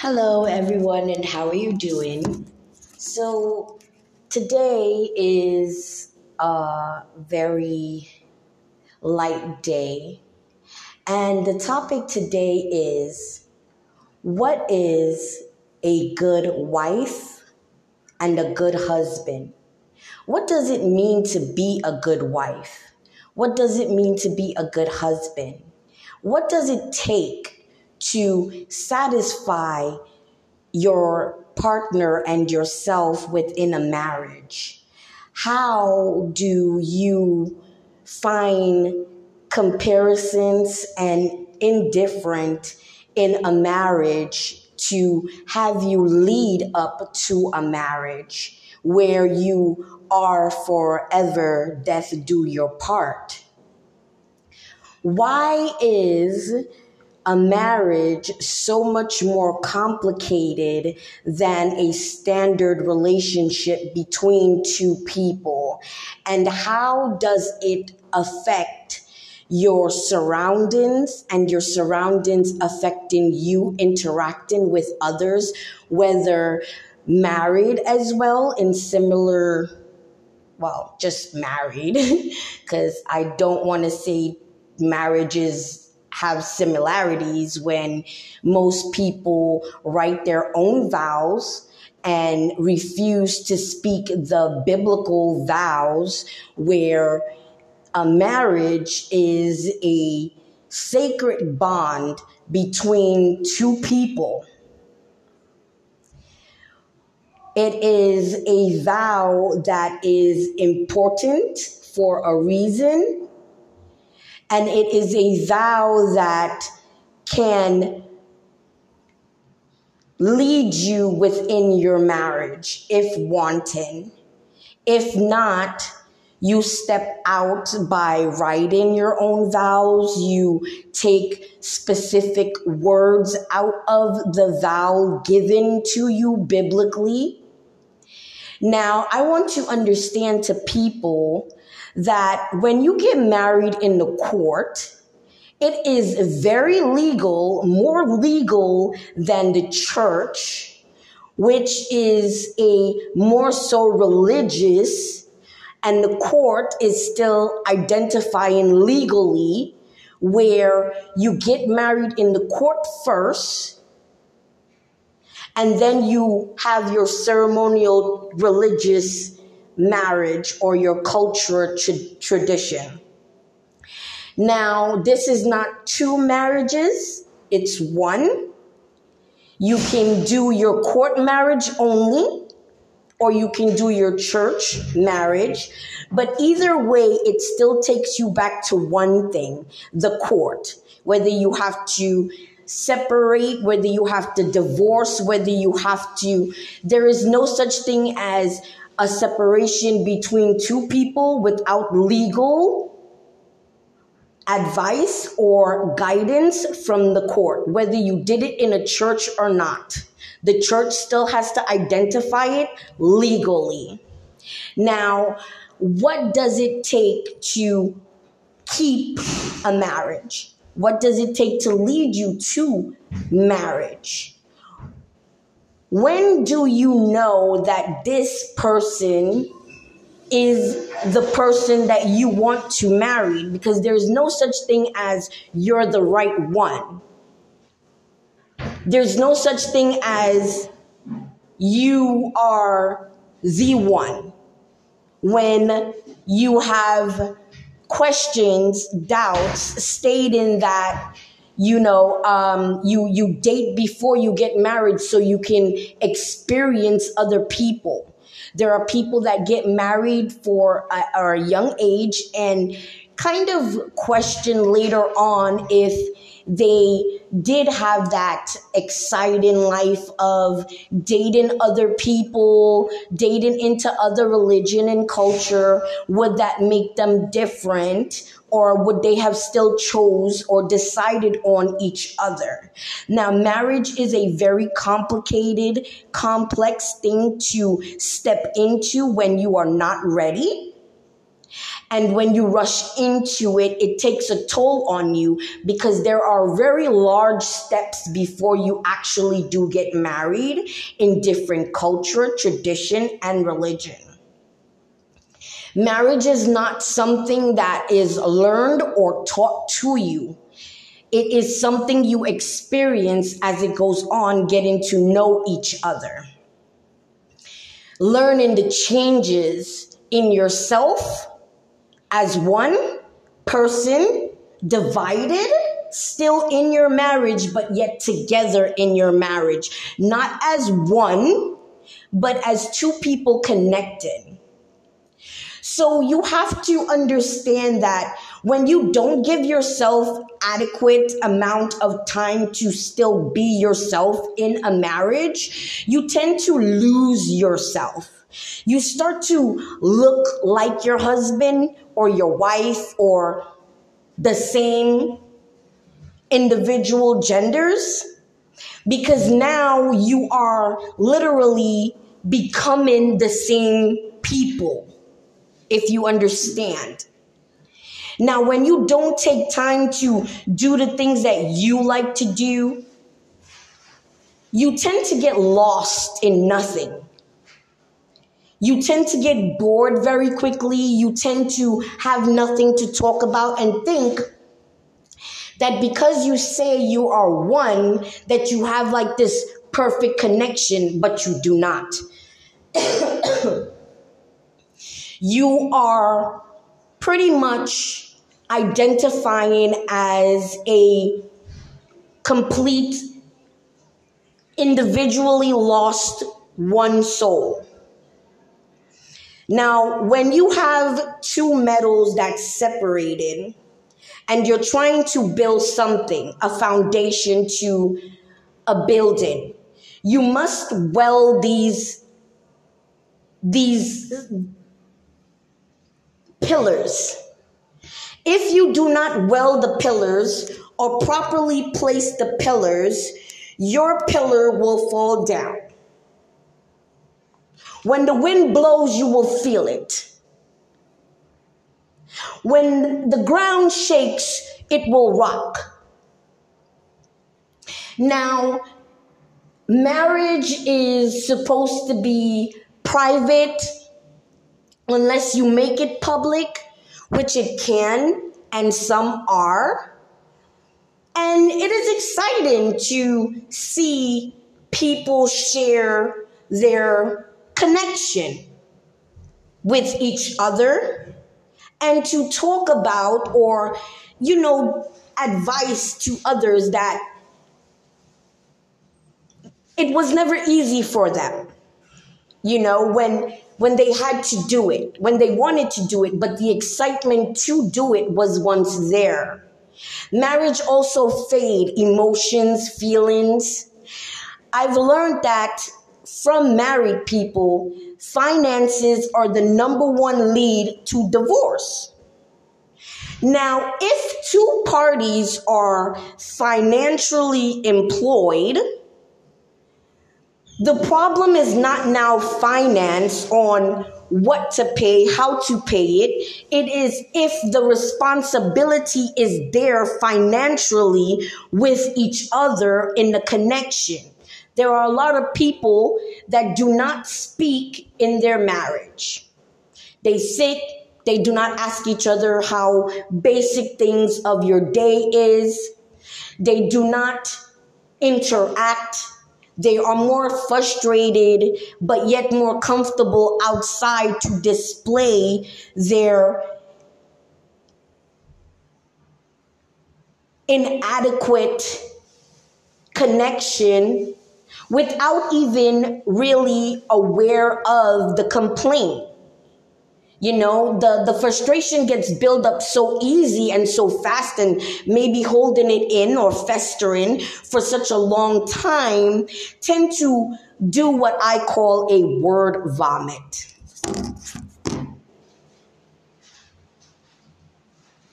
Hello, everyone, and how are you doing? So, today is a very light day, and the topic today is what is a good wife and a good husband? What does it mean to be a good wife? What does it mean to be a good husband? What does it take to satisfy your partner and yourself within a marriage? How do you find comparisons and indifferent in a marriage to have you lead up to a marriage where you are forever death do your part? Why is a marriage so much more complicated than a standard relationship between two people? And how does it affect your surroundings and your surroundings affecting you interacting with others, whether married as well in similar, well, just married, because I don't want to say marriages have similarities when most people write their own vows and refuse to speak the biblical vows where a marriage is a sacred bond between two people. It is a vow that is important for a reason and it is a vow that can lead you within your marriage if wanting. If not, you step out by writing your own vows. You take specific words out of the vow given to you biblically. Now, I want to understand to people that when you get married in the court, it is very legal, more legal than the church, which is a more so religious, and the court is still identifying legally where you get married in the court first and then you have your ceremonial religious marriage or your cultural tra- tradition. Now, this is not two marriages, it's one. You can do your court marriage only, or you can do your church marriage. But either way, it still takes you back to one thing the court. Whether you have to separate, whether you have to divorce, whether you have to, there is no such thing as a separation between two people without legal advice or guidance from the court, whether you did it in a church or not. The church still has to identify it legally. Now, what does it take to keep a marriage? What does it take to lead you to marriage? When do you know that this person is the person that you want to marry? Because there's no such thing as you're the right one. There's no such thing as you are the one. When you have questions, doubts, stating that you know um, you you date before you get married so you can experience other people. There are people that get married for a, a young age and kind of question later on if they did have that exciting life of dating other people, dating into other religion and culture. Would that make them different? or would they have still chose or decided on each other now marriage is a very complicated complex thing to step into when you are not ready And when you rush into it, it takes a toll on you because there are very large steps before you actually do get married in different culture, tradition, and religion. Marriage is not something that is learned or taught to you. It is something you experience as it goes on, getting to know each other. Learning the changes in yourself as one person, divided, still in your marriage, but yet together in your marriage. Not as one, but as two people connected. So you have to understand that when you don't give yourself adequate amount of time to still be yourself in a marriage, you tend to lose yourself. You start to look like your husband or your wife or the same individual genders because now you are literally becoming the same people if you understand. Now, when you don't take time to do the things that you like to do, you tend to get lost in nothing. You tend to get bored very quickly. You tend to have nothing to talk about and think that because you say you are one, that you have like this perfect connection, but you do not. you are pretty much identifying as a complete, individually lost one soul. Now, when you have two metals that's separated and you're trying to build something, a foundation to a building, you must weld these these pillars. If you do not weld the pillars or properly place the pillars, your pillar will fall down. When the wind blows, you will feel it. When the ground shakes, it will rock. Now, marriage is supposed to be private unless you make it public, which it can, and some are. And it is exciting to see people share their connection with each other and to talk about or, you know, advice to others that it was never easy for them. You know, when when they had to do it, when they wanted to do it, but the excitement to do it was once there. Marriage also fade emotions, feelings. I've learned that from married people, finances are the number one lead to divorce. Now, if two parties are financially employed, the problem is not now finance on what to pay, how to pay it. It is if the responsibility is there financially with each other in the connection. There are a lot of people that do not speak in their marriage. They sit, they do not ask each other how basic things of your day is. They do not interact they are more frustrated, but yet more comfortable outside to display their inadequate connection without even really aware of the complaint. You know, the, the frustration gets built up so easy and so fast, and maybe holding it in or festering for such a long time tend to do what I call a word vomit.